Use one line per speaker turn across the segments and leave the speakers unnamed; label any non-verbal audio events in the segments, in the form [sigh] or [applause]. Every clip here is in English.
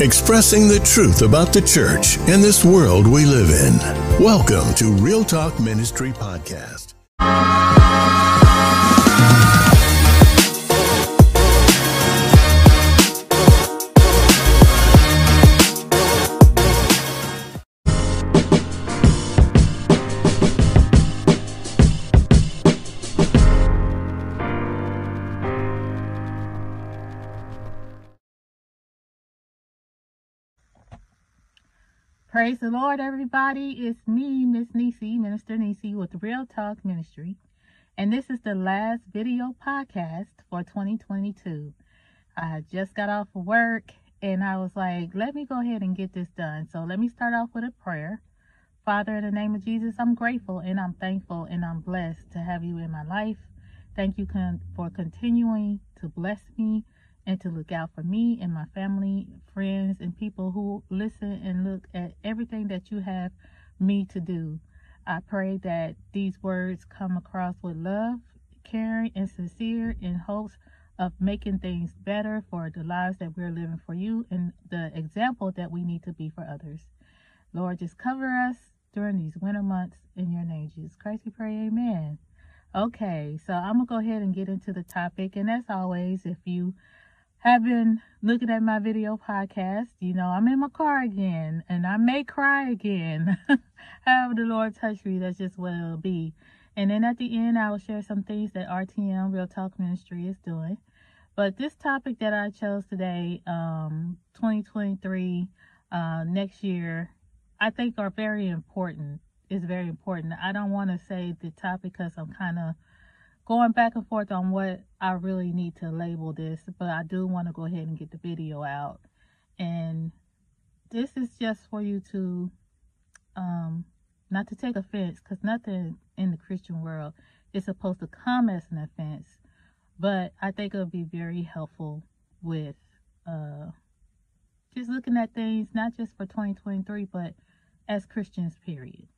expressing the truth about the church and this world we live in. Welcome to Real Talk Ministry Podcast.
Praise the Lord, everybody. It's me, Miss Nisi, Minister Nisi, with Real Talk Ministry. And this is the last video podcast for 2022. I just got off of work and I was like, let me go ahead and get this done. So let me start off with a prayer. Father, in the name of Jesus, I'm grateful and I'm thankful and I'm blessed to have you in my life. Thank you for continuing to bless me and to look out for me and my family, friends, and people who listen and look at everything that you have me to do. I pray that these words come across with love, caring, and sincere in hopes of making things better for the lives that we're living for you and the example that we need to be for others. Lord, just cover us during these winter months in your name, Jesus Christ. We pray, amen. Okay, so I'm going to go ahead and get into the topic. And as always, if you have been looking at my video podcast, you know, I'm in my car again and I may cry again. [laughs] However, the Lord touched me, that's just what it'll be. And then at the end, I will share some things that RTM, Real Talk Ministry, is doing. But this topic that I chose today, um, 2023, uh, next year, I think are very important. Is very important. I don't want to say the topic because I'm kind of going back and forth on what I really need to label this, but I do want to go ahead and get the video out. And this is just for you to, um, not to take offense, because nothing in the Christian world is supposed to come as an offense, but I think it'll be very helpful with, uh, just looking at things, not just for 2023, but as Christians, period.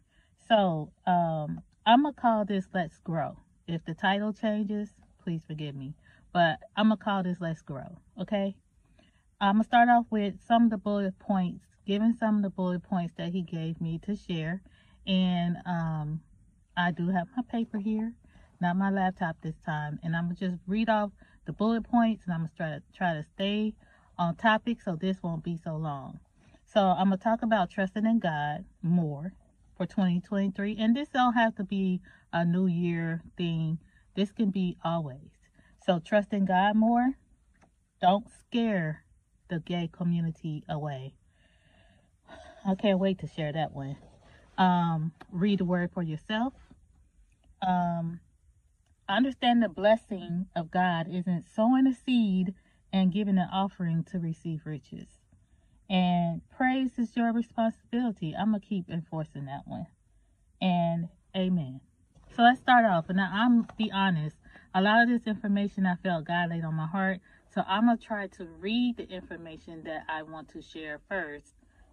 So, um, I'm going to call this Let's Grow. If the title changes, please forgive me. But I'm going to call this Let's Grow, okay? I'm going to start off with some of the bullet points, giving some of the bullet points that he gave me to share. And um, I do have my paper here, not my laptop this time. And I'm going to just read off the bullet points and I'm going to try to try to stay on topic so this won't be so long. So I'm going to talk about trusting in God more for 2023. And this don't have to be a new year thing. This can be always. So trust in God more. Don't scare the gay community away. I can't wait to share that one. Um, read the word for yourself. Um, understand the blessing of God isn't sowing a seed and giving an offering to receive riches. And praise is your responsibility. I'm going to keep enforcing that one. And amen. So let's start off. And now I'm be honest. A lot of this information I felt God laid on my heart. So I'm to try to read the information that I want to share first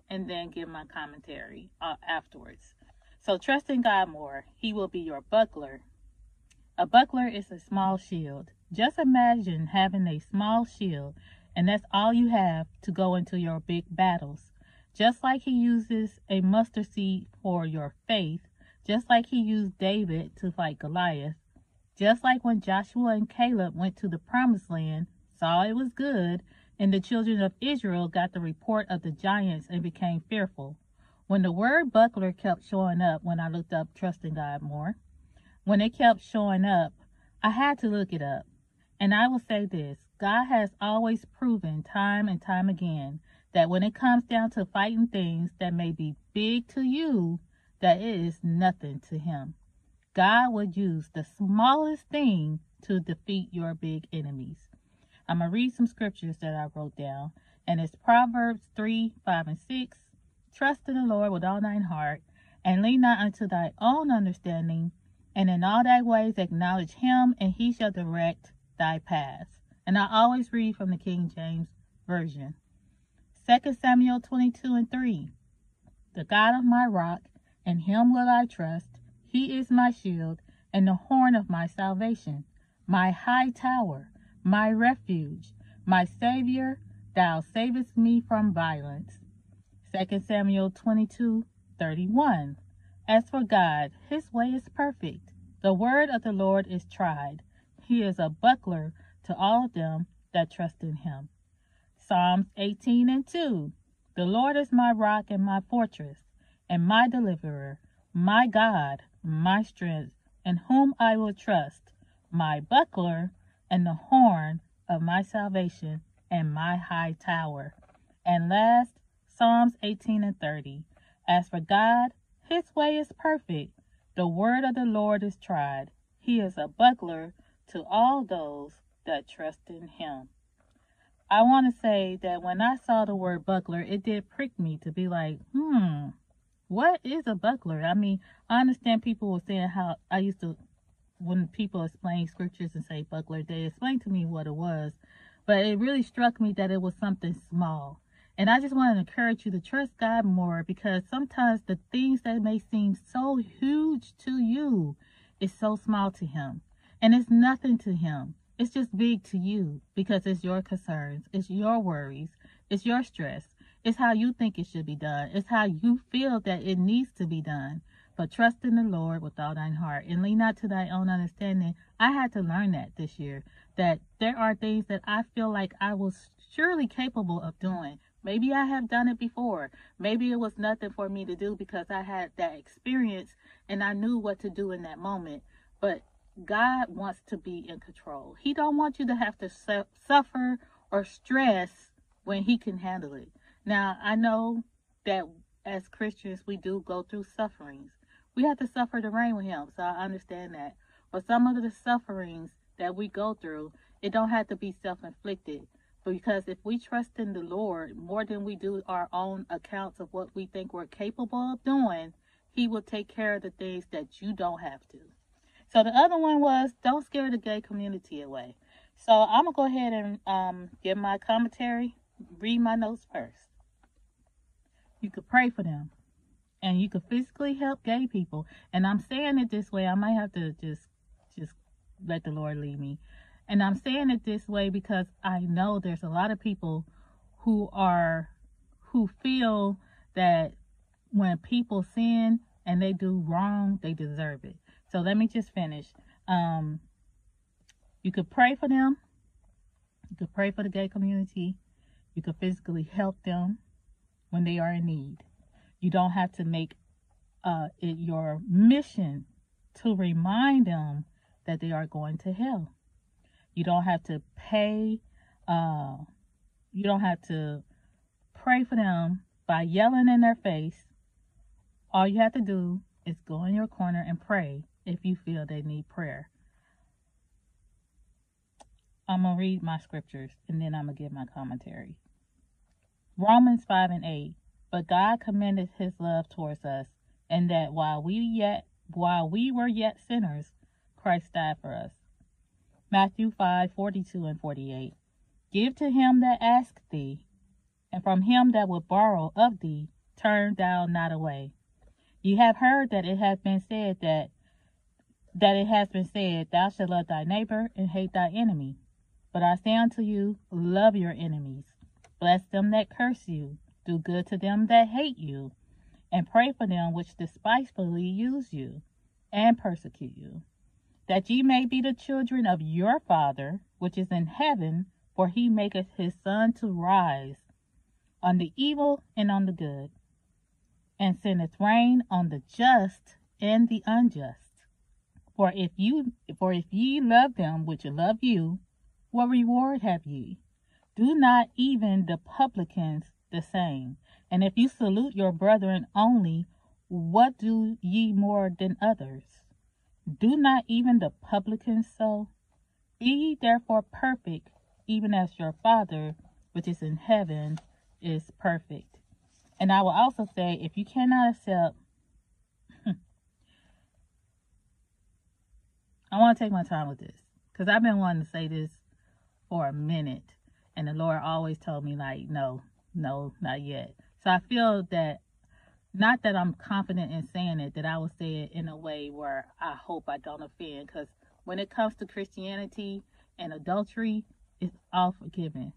and then give my commentary uh, afterwards. So trust in God more. He will be your buckler. A buckler is a small shield. Just imagine having a small shield and that's all you have to go into your big battles. Just like he uses a mustard seed for your faith, just like he used David to fight Goliath, just like when Joshua and Caleb went to the promised land, saw it was good, and the children of Israel got the report of the giants and became fearful. When the word buckler kept showing up when I looked up trusting God more, when it kept showing up, I had to look it up. And I will say this God has always proven time and time again that when it comes down to fighting things that may be big to you, that it is nothing to him. God would use the smallest thing to defeat your big enemies. I'm going to read some scriptures that I wrote down, and it's Proverbs 3 5 and 6. Trust in the Lord with all thine heart, and lean not unto thy own understanding, and in all thy ways acknowledge him, and he shall direct thy paths. And I always read from the King James Version. 2 Samuel 22 and 3. The God of my rock, in him will I trust. He is my shield and the horn of my salvation, my high tower, my refuge, my Savior, Thou savest me from violence. 2 Samuel 22 31. As for God, his way is perfect. The word of the Lord is tried. He is a buckler to all them that trust in him. Psalms 18 and 2. The Lord is my rock and my fortress, and my deliverer, my God, my strength, in whom I will trust, my buckler, and the horn of my salvation, and my high tower. And last, Psalms 18 and 30. As for God, his way is perfect. The word of the Lord is tried. He is a buckler to all those that trust in him. I want to say that when I saw the word buckler, it did prick me to be like, hmm, what is a buckler? I mean, I understand people were saying how I used to, when people explain scriptures and say buckler, they explained to me what it was. But it really struck me that it was something small. And I just want to encourage you to trust God more because sometimes the things that may seem so huge to you is so small to Him. And it's nothing to Him. It's just big to you because it's your concerns, it's your worries, it's your stress, it's how you think it should be done, it's how you feel that it needs to be done. But trust in the Lord with all thine heart and lean not to thy own understanding. I had to learn that this year that there are things that I feel like I was surely capable of doing. Maybe I have done it before. Maybe it was nothing for me to do because I had that experience and I knew what to do in that moment. But God wants to be in control. He don't want you to have to su- suffer or stress when he can handle it. Now, I know that as Christians we do go through sufferings. We have to suffer to reign with him, so I understand that. But some of the sufferings that we go through, it don't have to be self-inflicted. Because if we trust in the Lord more than we do our own accounts of what we think we're capable of doing, He will take care of the things that you don't have to. So the other one was don't scare the gay community away. So I'm gonna go ahead and um, give my commentary. Read my notes first. You could pray for them, and you could physically help gay people. And I'm saying it this way. I might have to just just let the Lord lead me. And I'm saying it this way because I know there's a lot of people who are who feel that when people sin and they do wrong, they deserve it. So let me just finish. Um, you could pray for them. You could pray for the gay community. You could physically help them when they are in need. You don't have to make uh, it your mission to remind them that they are going to hell. You don't have to pay, uh, you don't have to pray for them by yelling in their face. All you have to do is go in your corner and pray if you feel they need prayer. I'm going to read my scriptures and then I'm going to give my commentary. Romans 5 and 8. But God commended his love towards us, and that while we yet while we were yet sinners, Christ died for us. Matthew 5 42 and 48. Give to him that asketh thee, and from him that would borrow of thee, turn thou not away. Ye have heard that it hath been said that that it has been said, Thou shalt love thy neighbor and hate thy enemy. But I say unto you, love your enemies, bless them that curse you, do good to them that hate you, and pray for them which despitefully use you and persecute you, that ye may be the children of your Father which is in heaven, for he maketh his sun to rise on the evil and on the good, and sendeth rain on the just and the unjust. For if you for if ye love them which love you, what reward have ye? Do not even the publicans the same? And if you salute your brethren only, what do ye more than others? Do not even the publicans so? Be ye therefore perfect, even as your Father which is in heaven is perfect. And I will also say, if you cannot accept [laughs] I want to take my time with this because I've been wanting to say this for a minute, and the Lord always told me like, no, no, not yet. So I feel that not that I'm confident in saying it, that I will say it in a way where I hope I don't offend. Because when it comes to Christianity and adultery, it's all forgiven.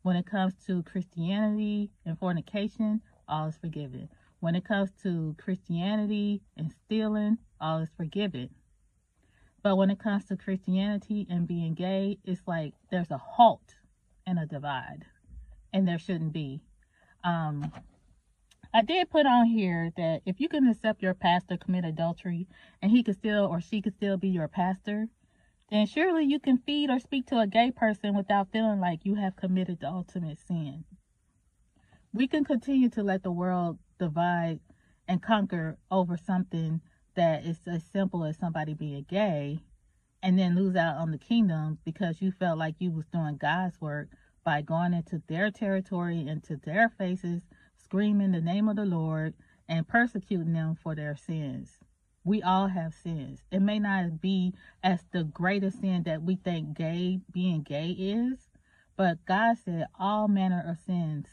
When it comes to Christianity and fornication, all is forgiven. When it comes to Christianity and stealing, all is forgiven. But when it comes to Christianity and being gay, it's like there's a halt and a divide, and there shouldn't be. Um, I did put on here that if you can accept your pastor commit adultery and he could still or she could still be your pastor, then surely you can feed or speak to a gay person without feeling like you have committed the ultimate sin. We can continue to let the world divide and conquer over something that is as simple as somebody being gay and then lose out on the kingdom because you felt like you was doing God's work by going into their territory, into their faces, screaming the name of the Lord and persecuting them for their sins. We all have sins. It may not be as the greatest sin that we think gay being gay is, but God said all manner of sins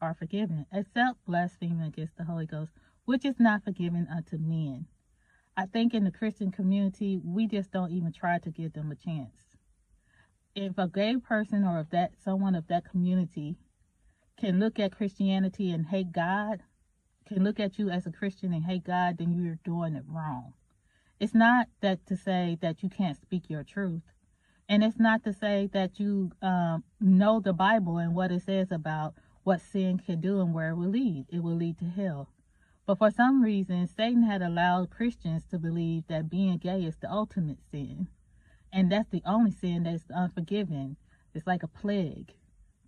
are forgiven, except blasphemy against the Holy Ghost, which is not forgiven unto men. I think in the Christian community, we just don't even try to give them a chance. If a gay person or if that someone of that community can look at Christianity and hate God, can look at you as a Christian and hate God, then you're doing it wrong. It's not that to say that you can't speak your truth. And it's not to say that you um, know the Bible and what it says about what sin can do and where it will lead. It will lead to hell. But for some reason, Satan had allowed Christians to believe that being gay is the ultimate sin. And that's the only sin that's unforgiven. It's like a plague.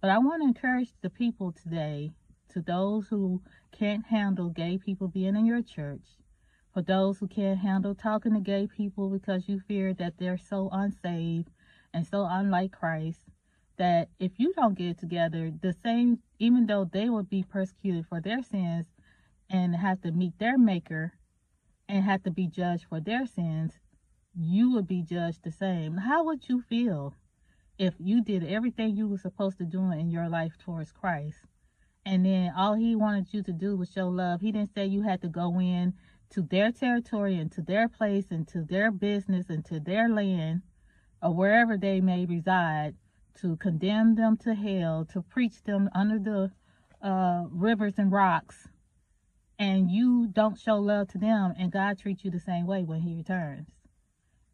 But I want to encourage the people today to those who can't handle gay people being in your church, for those who can't handle talking to gay people because you fear that they're so unsaved and so unlike Christ, that if you don't get together, the same, even though they will be persecuted for their sins and have to meet their maker and have to be judged for their sins, you would be judged the same. How would you feel if you did everything you were supposed to do in your life towards Christ and then all he wanted you to do was show love. He didn't say you had to go in to their territory and to their place and to their business and to their land or wherever they may reside to condemn them to hell, to preach them under the uh, rivers and rocks, and you don't show love to them, and God treats you the same way when He returns.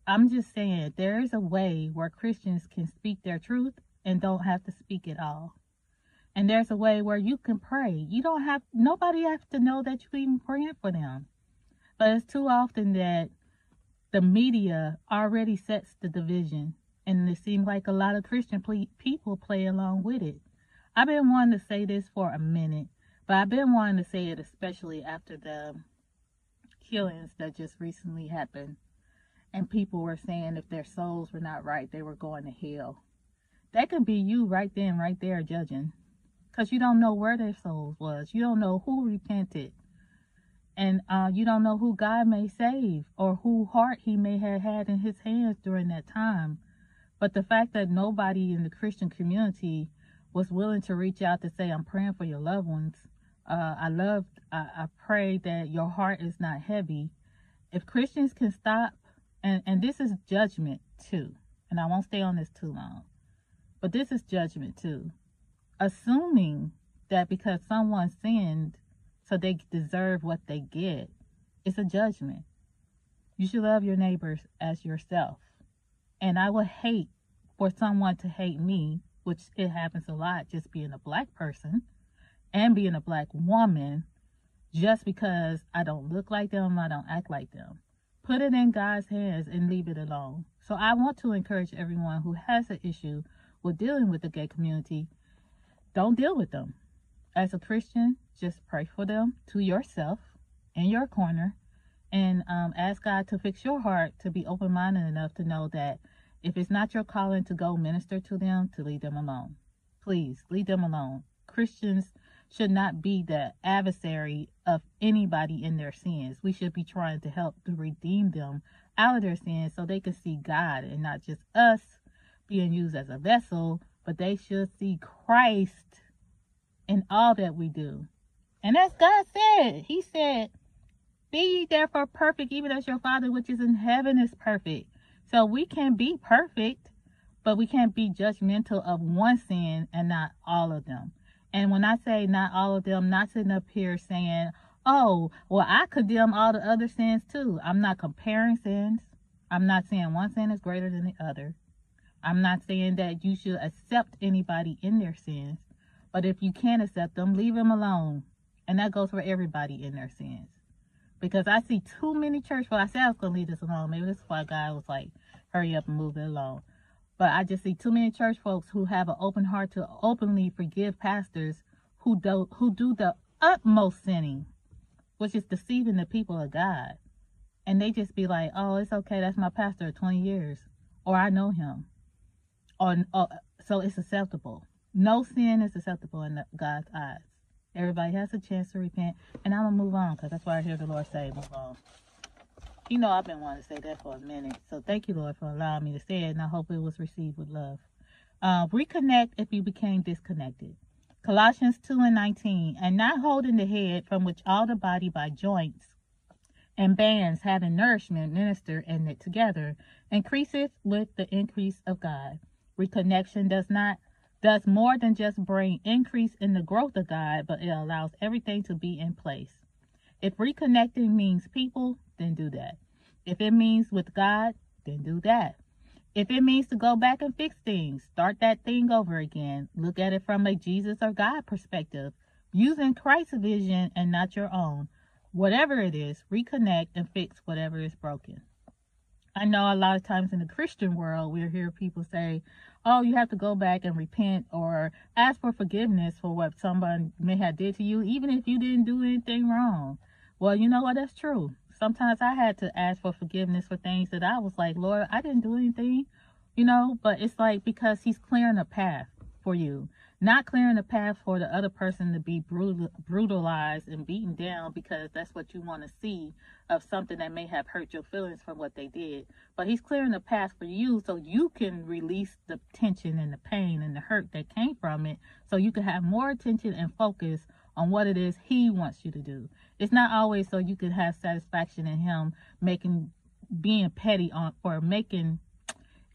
I'm just saying there is a way where Christians can speak their truth and don't have to speak it all. And there's a way where you can pray. You don't have, nobody has to know that you're even praying for them. But it's too often that the media already sets the division. And it seems like a lot of Christian people play along with it. I've been wanting to say this for a minute, but I've been wanting to say it especially after the killings that just recently happened. And people were saying if their souls were not right, they were going to hell. That could be you right then, right there, judging because you don't know where their souls was. You don't know who repented. And uh, you don't know who God may save or who heart he may have had in his hands during that time. But the fact that nobody in the Christian community was willing to reach out to say, I'm praying for your loved ones. Uh, I love, I, I pray that your heart is not heavy. If Christians can stop, and, and this is judgment too, and I won't stay on this too long, but this is judgment too assuming that because someone sinned, so they deserve what they get, it's a judgment. You should love your neighbors as yourself. And I would hate for someone to hate me, which it happens a lot just being a black person and being a black woman, just because I don't look like them, I don't act like them. Put it in God's hands and leave it alone. So I want to encourage everyone who has an issue with dealing with the gay community don't deal with them. As a Christian, just pray for them to yourself in your corner and um, ask God to fix your heart to be open minded enough to know that if it's not your calling to go minister to them, to leave them alone. Please leave them alone. Christians should not be the adversary of anybody in their sins. We should be trying to help to redeem them out of their sins so they can see God and not just us being used as a vessel but they should see Christ in all that we do. And as God said, He said, Be ye therefore perfect, even as your Father which is in heaven is perfect. So we can be perfect, but we can't be judgmental of one sin and not all of them. And when I say not all of them, not sitting up here saying, oh, well, I condemn all the other sins too. I'm not comparing sins. I'm not saying one sin is greater than the other. I'm not saying that you should accept anybody in their sins. But if you can't accept them, leave them alone. And that goes for everybody in their sins. Because I see too many church folks. I said I was going to leave this alone. Maybe this is why God was like, hurry up and move it along. But I just see too many church folks who have an open heart to openly forgive pastors who do, who do the utmost sinning, which is deceiving the people of God. And they just be like, oh, it's okay. That's my pastor 20 years. Or I know him. Or, or so it's acceptable. No sin is acceptable in God's eyes. Everybody has a chance to repent. And I'm going to move on because that's why I hear the Lord say, move on. You know, I've been wanting to say that for a minute. So thank you, Lord, for allowing me to say it. And I hope it was received with love. Uh, reconnect if you became disconnected. Colossians 2 and 19. And not holding the head from which all the body by joints and bands having nourishment minister and knit together increaseth with the increase of God. Reconnection does not does more than just bring increase in the growth of God, but it allows everything to be in place. If reconnecting means people, then do that. If it means with God, then do that. If it means to go back and fix things, start that thing over again. Look at it from a Jesus or God perspective, using Christ's vision and not your own. Whatever it is, reconnect and fix whatever is broken. I know a lot of times in the Christian world, we'll hear people say, oh, you have to go back and repent or ask for forgiveness for what someone may have did to you, even if you didn't do anything wrong. Well, you know what? That's true. Sometimes I had to ask for forgiveness for things that I was like, Lord, I didn't do anything, you know, but it's like because he's clearing a path for you not clearing the path for the other person to be brutal, brutalized and beaten down because that's what you want to see of something that may have hurt your feelings from what they did. But he's clearing the path for you so you can release the tension and the pain and the hurt that came from it so you can have more attention and focus on what it is he wants you to do. It's not always so you can have satisfaction in him making being petty on for making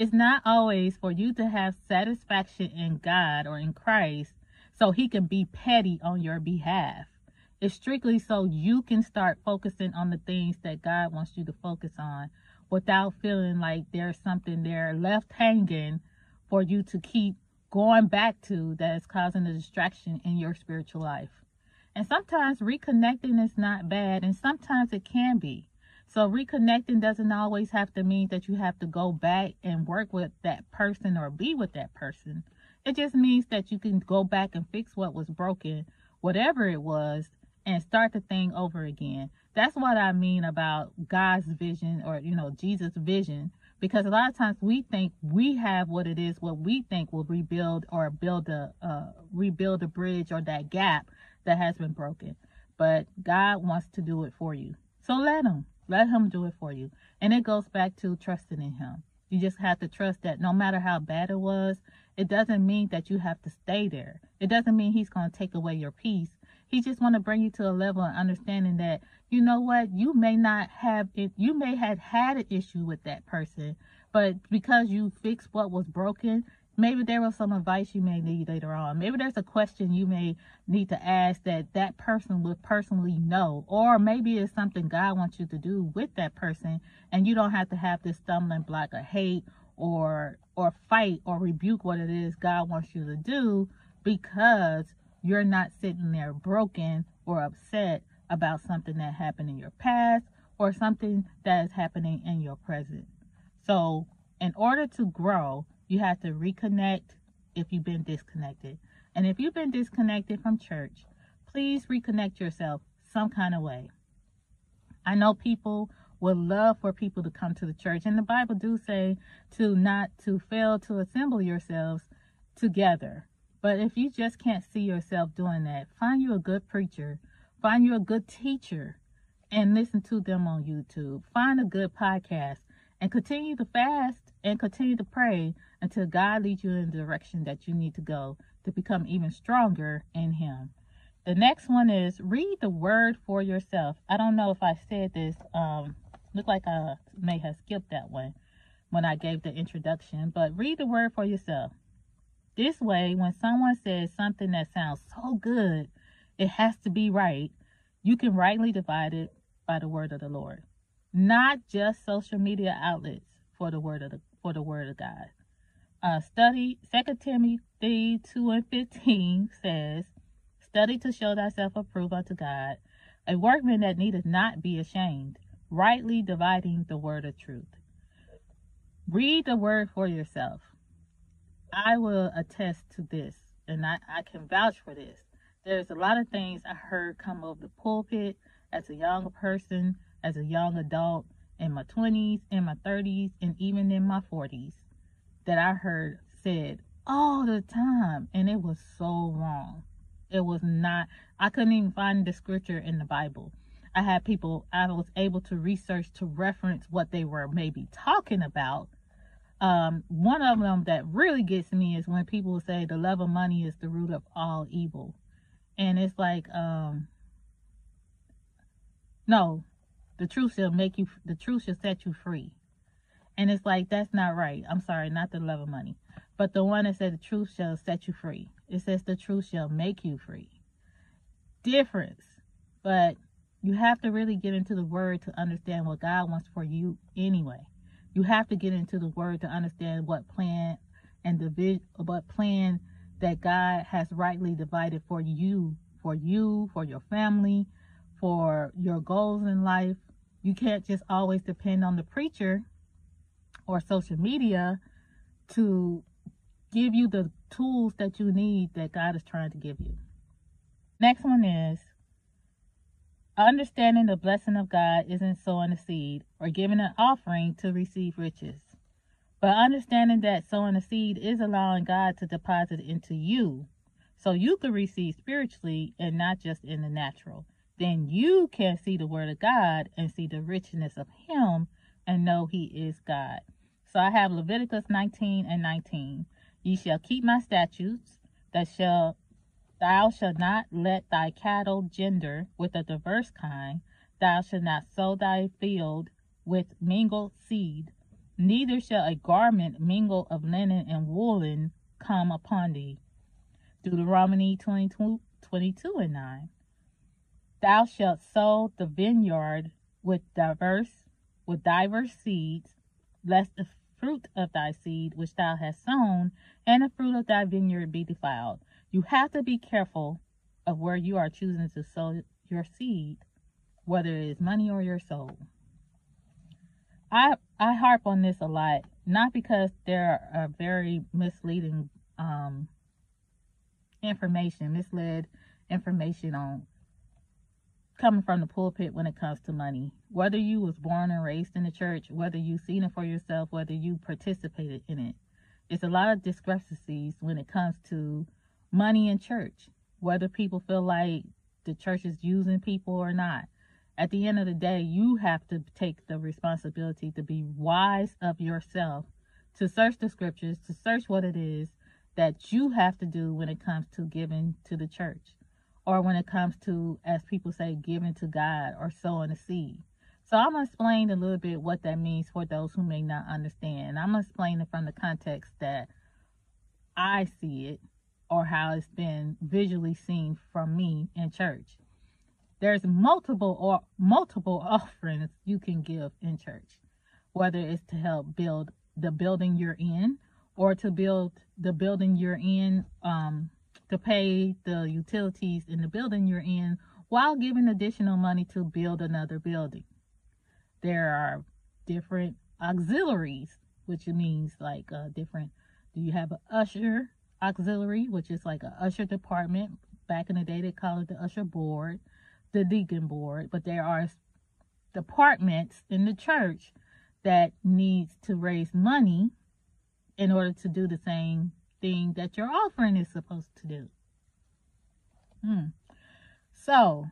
it's not always for you to have satisfaction in God or in Christ so he can be petty on your behalf. It's strictly so you can start focusing on the things that God wants you to focus on without feeling like there's something there left hanging for you to keep going back to that is causing a distraction in your spiritual life. And sometimes reconnecting is not bad, and sometimes it can be. So reconnecting doesn't always have to mean that you have to go back and work with that person or be with that person. It just means that you can go back and fix what was broken, whatever it was, and start the thing over again. That's what I mean about God's vision or, you know, Jesus' vision. Because a lot of times we think we have what it is, what we think will rebuild or build a, uh, rebuild a bridge or that gap that has been broken. But God wants to do it for you. So let him. Let him do it for you. And it goes back to trusting in him. You just have to trust that no matter how bad it was, it doesn't mean that you have to stay there. It doesn't mean he's going to take away your peace. He just want to bring you to a level of understanding that, you know what, you may not have it, you may have had an issue with that person, but because you fixed what was broken, maybe there was some advice you may need later on. Maybe there's a question you may need to ask that that person would personally know, or maybe it's something God wants you to do with that person, and you don't have to have this stumbling block of hate or or fight or rebuke what it is God wants you to do because you're not sitting there broken or upset about something that happened in your past or something that is happening in your present. So, in order to grow, you have to reconnect if you've been disconnected. And if you've been disconnected from church, please reconnect yourself some kind of way. I know people would love for people to come to the church and the Bible do say to not to fail to assemble yourselves together. But if you just can't see yourself doing that, find you a good preacher, find you a good teacher and listen to them on YouTube. Find a good podcast and continue to fast and continue to pray until God leads you in the direction that you need to go to become even stronger in Him. The next one is read the word for yourself. I don't know if I said this. Um, look like I may have skipped that one. when I gave the introduction, but read the word for yourself. This way, when someone says something that sounds so good, it has to be right, you can rightly divide it by the word of the Lord. Not just social media outlets for the word of the for the word of God. Uh, study 2 Timothy 2 and 15 says, Study to show thyself approved unto God, a workman that needeth not be ashamed, rightly dividing the word of truth. Read the word for yourself. I will attest to this, and I, I can vouch for this. There's a lot of things I heard come over the pulpit as a young person, as a young adult, in my 20s, in my 30s, and even in my 40s that I heard said all the time, and it was so wrong. It was not, I couldn't even find the scripture in the Bible. I had people, I was able to research to reference what they were maybe talking about. Um, one of them that really gets me is when people say the love of money is the root of all evil. And it's like, um, no, the truth shall make you, the truth shall set you free. And it's like, that's not right. I'm sorry, not the love of money. But the one that said the truth shall set you free. It says the truth shall make you free. Difference. But you have to really get into the word to understand what God wants for you anyway. You have to get into the word to understand what plan and the what plan that God has rightly divided for you, for you, for your family, for your goals in life. You can't just always depend on the preacher or social media to give you the tools that you need that God is trying to give you. Next one is understanding the blessing of God isn't sowing a seed or giving an offering to receive riches, but understanding that sowing a seed is allowing God to deposit into you so you can receive spiritually and not just in the natural. Then you can see the word of God and see the richness of Him and know He is God. So I have Leviticus 19 and 19. Ye shall keep my statutes, that shall thou shalt not let thy cattle gender with a diverse kind, thou shalt not sow thy field with mingled seed, neither shall a garment mingle of linen and woolen come upon thee. Deuteronomy 22, 22 and 9. Thou shalt sow the vineyard with diverse with diverse seeds, lest the fruit of thy seed which thou hast sown, and the fruit of thy vineyard be defiled. You have to be careful of where you are choosing to sow your seed, whether it is money or your soul. I I harp on this a lot, not because there are very misleading um, information, misled information on coming from the pulpit when it comes to money. Whether you was born and raised in the church, whether you seen it for yourself, whether you participated in it. It's a lot of discrepancies when it comes to money in church, whether people feel like the church is using people or not. At the end of the day, you have to take the responsibility to be wise of yourself, to search the scriptures, to search what it is that you have to do when it comes to giving to the church or when it comes to, as people say, giving to God or sowing a seed. So I'm going to explain a little bit what that means for those who may not understand. I'm going to explain it from the context that I see it or how it's been visually seen from me in church. There's multiple or multiple [laughs] offerings you can give in church, whether it's to help build the building you're in or to build the building you're in um, to pay the utilities in the building you're in while giving additional money to build another building. There are different auxiliaries, which means like uh, different. Do you have an usher auxiliary, which is like an usher department? Back in the day, they called it the usher board, the deacon board. But there are departments in the church that needs to raise money in order to do the same thing that your offering is supposed to do. Hmm. So,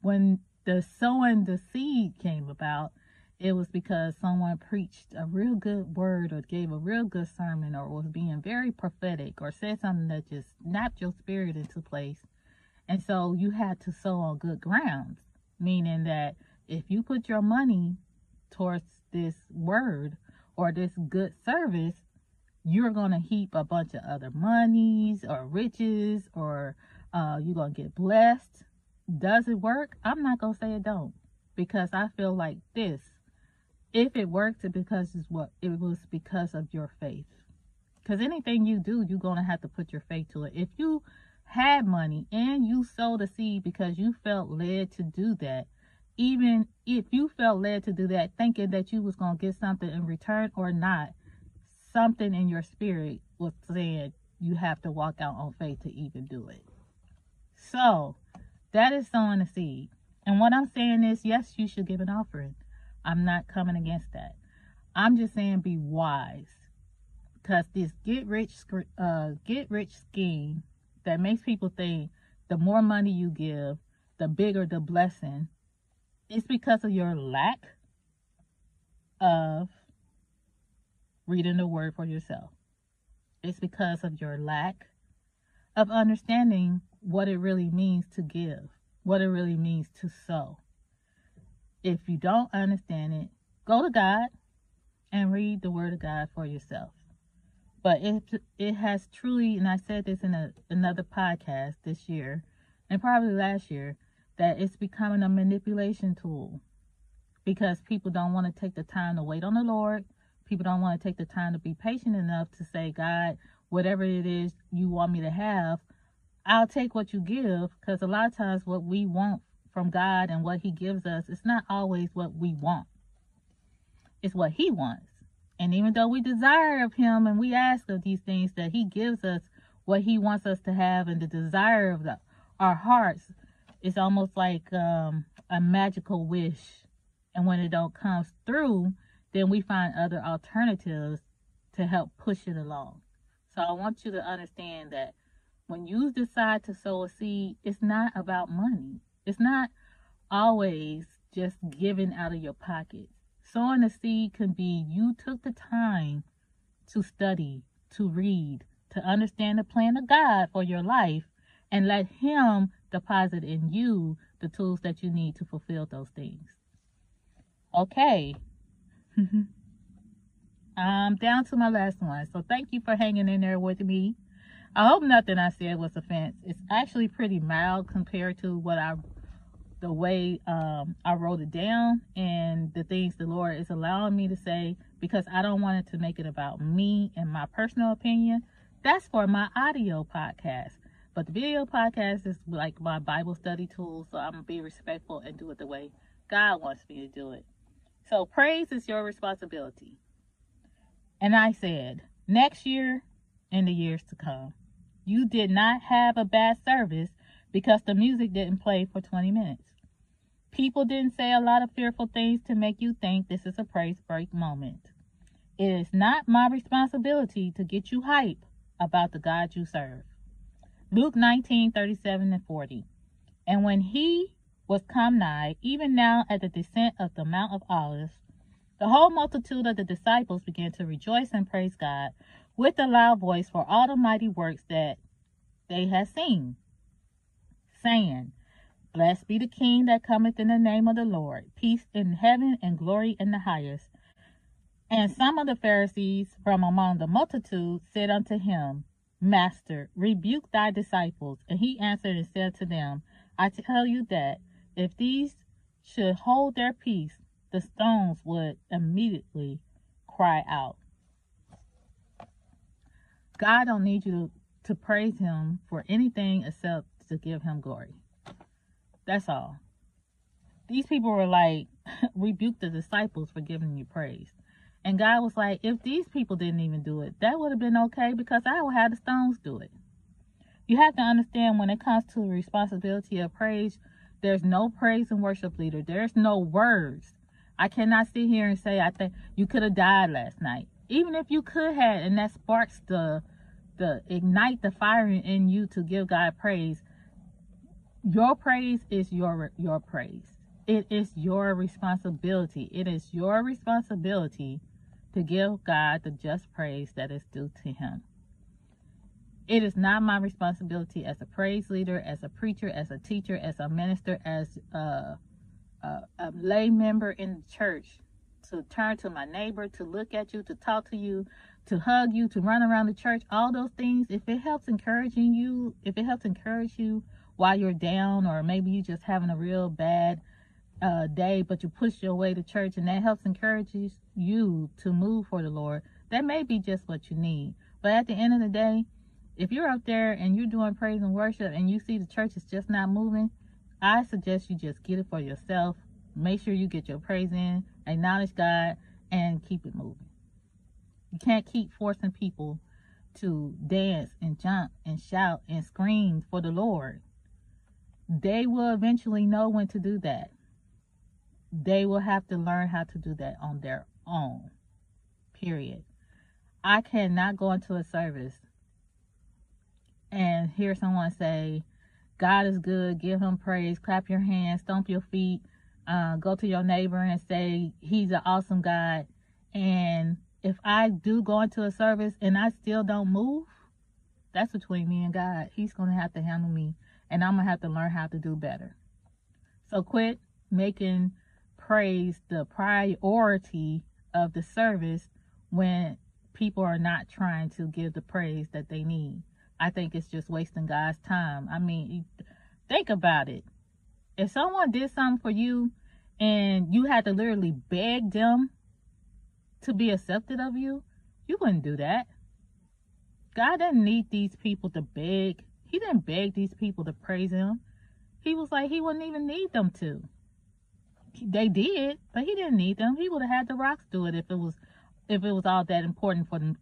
when the sowing the seed came about, it was because someone preached a real good word or gave a real good sermon or was being very prophetic or said something that just snapped your spirit into place. And so you had to sow on good grounds, meaning that if you put your money towards this word or this good service, you're going to heap a bunch of other monies or riches or uh, you're going to get blessed. Does it work? I'm not going to say it don't because I feel like this. If it worked, it because what it was because of your faith. Because anything you do, you're going to have to put your faith to it. If you had money and you sowed a seed because you felt led to do that, even if you felt led to do that, thinking that you was going to get something in return or not, something in your spirit was saying you have to walk out on faith to even do it. So that is sowing a seed. And what I'm saying is, yes, you should give an offering. I'm not coming against that. I'm just saying be wise. Because this get rich uh, get rich scheme that makes people think the more money you give, the bigger the blessing, it's because of your lack of reading the word for yourself. It's because of your lack of understanding what it really means to give, what it really means to sow. If you don't understand it, go to God and read the word of God for yourself. But it it has truly, and I said this in a, another podcast this year, and probably last year, that it's becoming a manipulation tool because people don't want to take the time to wait on the Lord people don't want to take the time to be patient enough to say, God, whatever it is you want me to have, I'll take what you give. Because a lot of times, what we want from God and what He gives us, it's not always what we want, it's what He wants. And even though we desire of Him and we ask of these things, that He gives us what He wants us to have and the desire of the, our hearts, it's almost like um, a magical wish. And when it don't comes through, then we find other alternatives to help push it along. So I want you to understand that when you decide to sow a seed, it's not about money. It's not always just giving out of your pocket. Sowing a seed can be you took the time to study, to read, to understand the plan of God for your life, and let Him deposit in you the tools that you need to fulfill those things. Okay. [laughs] I'm down to my last one. So thank you for hanging in there with me. I hope nothing I said was offense. It's actually pretty mild compared to what I, the way um, I wrote it down and the things the Lord is allowing me to say because I don't want it to make it about me and my personal opinion. That's for my audio podcast. But the video podcast is like my Bible study tool, so I'm gonna be respectful and do it the way God wants me to do it. So praise is your responsibility. And I said, next year and the years to come, you did not have a bad service because the music didn't play for 20 minutes. People didn't say a lot of fearful things to make you think this is a praise break moment. It is not my responsibility to get you hype about the God you serve. Luke 19 37 and 40. And when he was come nigh, even now at the descent of the Mount of Olives, the whole multitude of the disciples began to rejoice and praise God with a loud voice for all the mighty works that they had seen, saying, Blessed be the King that cometh in the name of the Lord, peace in heaven and glory in the highest. And some of the Pharisees from among the multitude said unto him, Master, rebuke thy disciples. And he answered and said to them, I tell you that if these should hold their peace, the stones would immediately cry out. God don't need you to, praise him for anything except to give him glory. That's all. These people were like, [laughs] rebuke the disciples for giving you praise. And God was like, if these people didn't even do it, that would have been okay because I would have the stones do it. You have to understand when it comes to the responsibility of praise, there's no praise and worship leader. There's no words. I cannot sit here and say I think you could have died last night. Even if you could have, and that sparks the the ignite the fire in you to give God praise. Your praise is your your praise. It is your responsibility. It is your responsibility to give God the just praise that is due to him. It is not my responsibility as a praise leader, as a preacher, as a teacher, as a minister, as a, a, a lay member in the church to turn to my neighbor, to look at you, to talk to you, to hug you, to run around the church, all those things, if it helps encouraging you, if it helps encourage you while you're down, or maybe you're just having a real bad uh, day, but you push your way to church and that helps encourage you to move for the Lord, that may be just what you need. But at the end of the day, if you're up there and you're doing praise and worship and you see the church is just not moving, I suggest you just get it for yourself. Make sure you get your praise in, acknowledge God, and keep it moving. You can't keep forcing people to dance and jump and shout and scream for the Lord. They will eventually know when to do that. They will have to learn how to do that on their own. Period. I cannot go into a service and hear someone say, God is good, give him praise, clap your hands, stomp your feet, uh, go to your neighbor and say, He's an awesome God. And if I do go into a service and I still don't move, that's between me and God. He's going to have to handle me, and I'm going to have to learn how to do better. So quit making praise the priority of the service when people are not trying to give the praise that they need. I think it's just wasting God's time. I mean, think about it. If someone did something for you and you had to literally beg them to be accepted of you, you wouldn't do that. God didn't need these people to beg. He didn't beg these people to praise him. He was like, he wouldn't even need them to. They did, but he didn't need them. He would have had the rocks do it if it was if it was all that important for them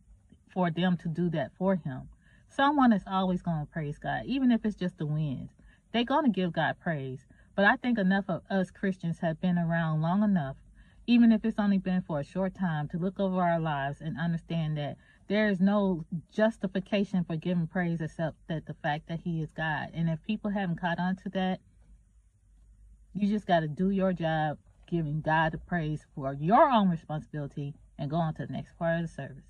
for them to do that for him. Someone is always to praise God, even if it's just the winds. They're to give God praise. But I think enough of us Christians have been around long enough, even if it's only been for a short time, to look over our lives and understand that there is no justification for giving praise except that the fact that He is God. And if people haven't caught on to that, you just got to do your job giving God the praise for your own responsibility and go on to the next part of the service.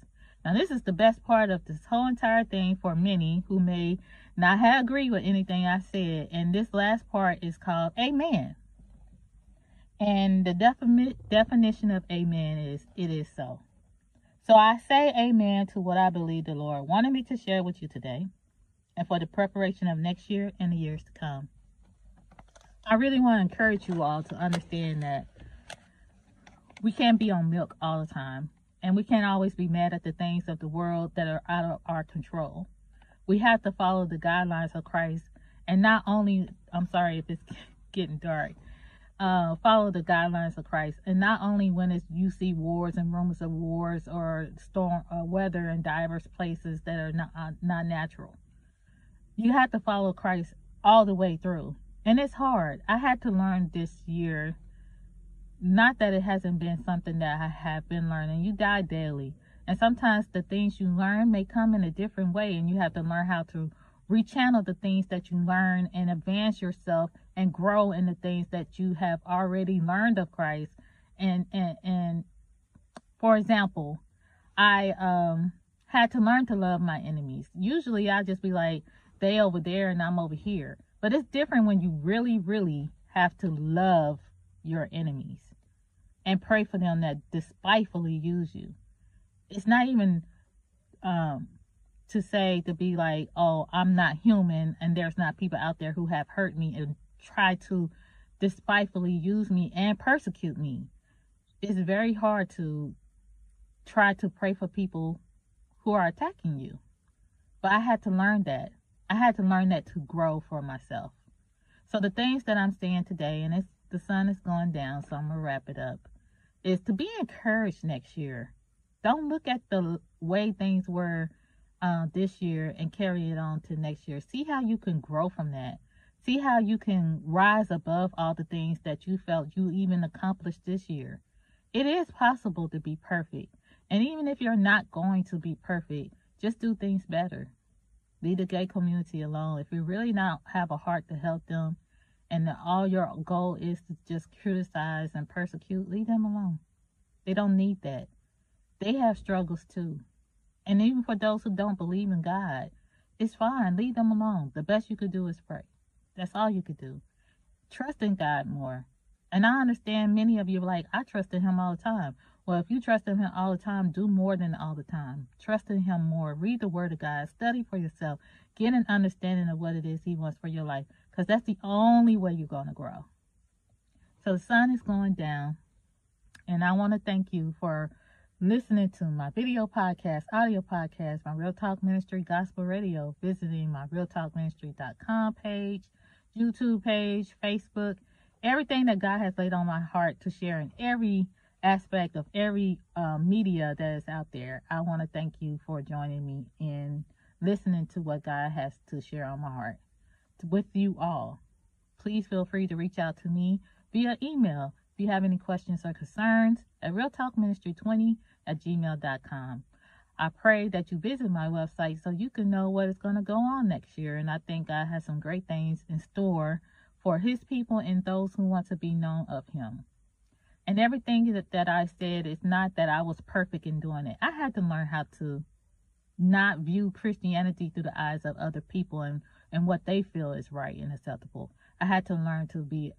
Now, this is the best part of this whole entire thing for many who may not have agreed with anything I said. And this last part is called Amen. And the defi- definition of Amen is it is so. So I say Amen to what I believe the Lord wanted me to share with you today and for the preparation of next year and the years to come. I really want to encourage you all to understand that we can't be on milk all the time, and we can't always be mad at the things of the world that are out of our control. We have to follow the guidelines of Christ, and not only, I'm sorry if it's [laughs] getting dark, uh, follow the guidelines of Christ, and not only when it's, you see wars and rumors of wars or storm uh, weather in diverse places that are not uh, not natural. You have to follow Christ all the way through, and it's hard. I had to learn this year not that it hasn't been something that I have been learning. You die daily. And sometimes the things you learn may come in a different way, and you have to learn how to rechannel the things that you learn and advance yourself and grow in the things that you have already learned of Christ. And and and for example, I um had to learn to love my enemies. Usually I just be like, they over there and I'm over here. But it's different when you really, really have to love your enemies and pray for them that despitefully use you. It's not even um, to say to be like, oh, I'm not human and there's not people out there who have hurt me and try to despitefully use me and persecute me. It's very hard to try to pray for people who are attacking you. But I had to learn that. I had to learn that to grow for myself. So the things that I'm saying today, and it's the sun is going down, so I'm gonna wrap it up is to be encouraged next year. Don't look at the way things were uh, this year and carry it on to next year. See how you can grow from that. See how you can rise above all the things that you felt you even accomplished this year. It is possible to be perfect. And even if you're not going to be perfect, just do things better. Leave the gay community alone. If you really not have a heart to help them, and all your goal is to just criticize and persecute, leave them alone. They don't need that. They have struggles too. And even for those who don't believe in God, it's fine. Leave them alone. The best you could do is pray. That's all you could do. Trust in God more. And I understand many of you are like, I trusted him all the time. Well, if you trust in him all the time, do more than all the time. Trust in him more. Read the word of God. Study for yourself. Get an understanding of what it is he wants for your life. Because that's the only way you're going to grow. So the sun is going down. And I want to thank you for listening to my video podcast, audio podcast, my Real Talk Ministry Gospel Radio, visiting my realtalkministry.com page, YouTube page, Facebook everything that God has laid on my heart to share in every aspect of every uh, media that is out there. I want to thank you for joining me in listening to what God has to share on my heart with you all. Please feel free to reach out to me via email if you have any questions or concerns at realtalkministry20 at gmail.com. I pray that you visit my website so you can know what is going to go on next year. And I think God has some great things in store for his people and those who want to be known of him. And everything that, that I said is not that I was perfect in doing it. I had to learn how to not view Christianity through the eyes of other people and, and what they feel is right and acceptable. I had to learn to be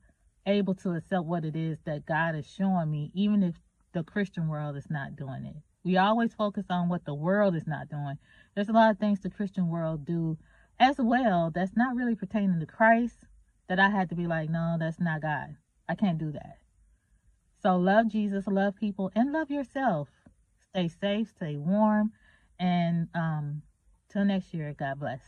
able to accept what it is that God is showing me, even if the Christian world is not doing it. We always focus on what the world is not doing. There's a lot of things the Christian world do as well that's not really pertaining to Christ that I had to be like, no, that's not God. I can't do that. So love Jesus, love people, and love yourself. Stay safe, stay warm, and um, till next year, God bless.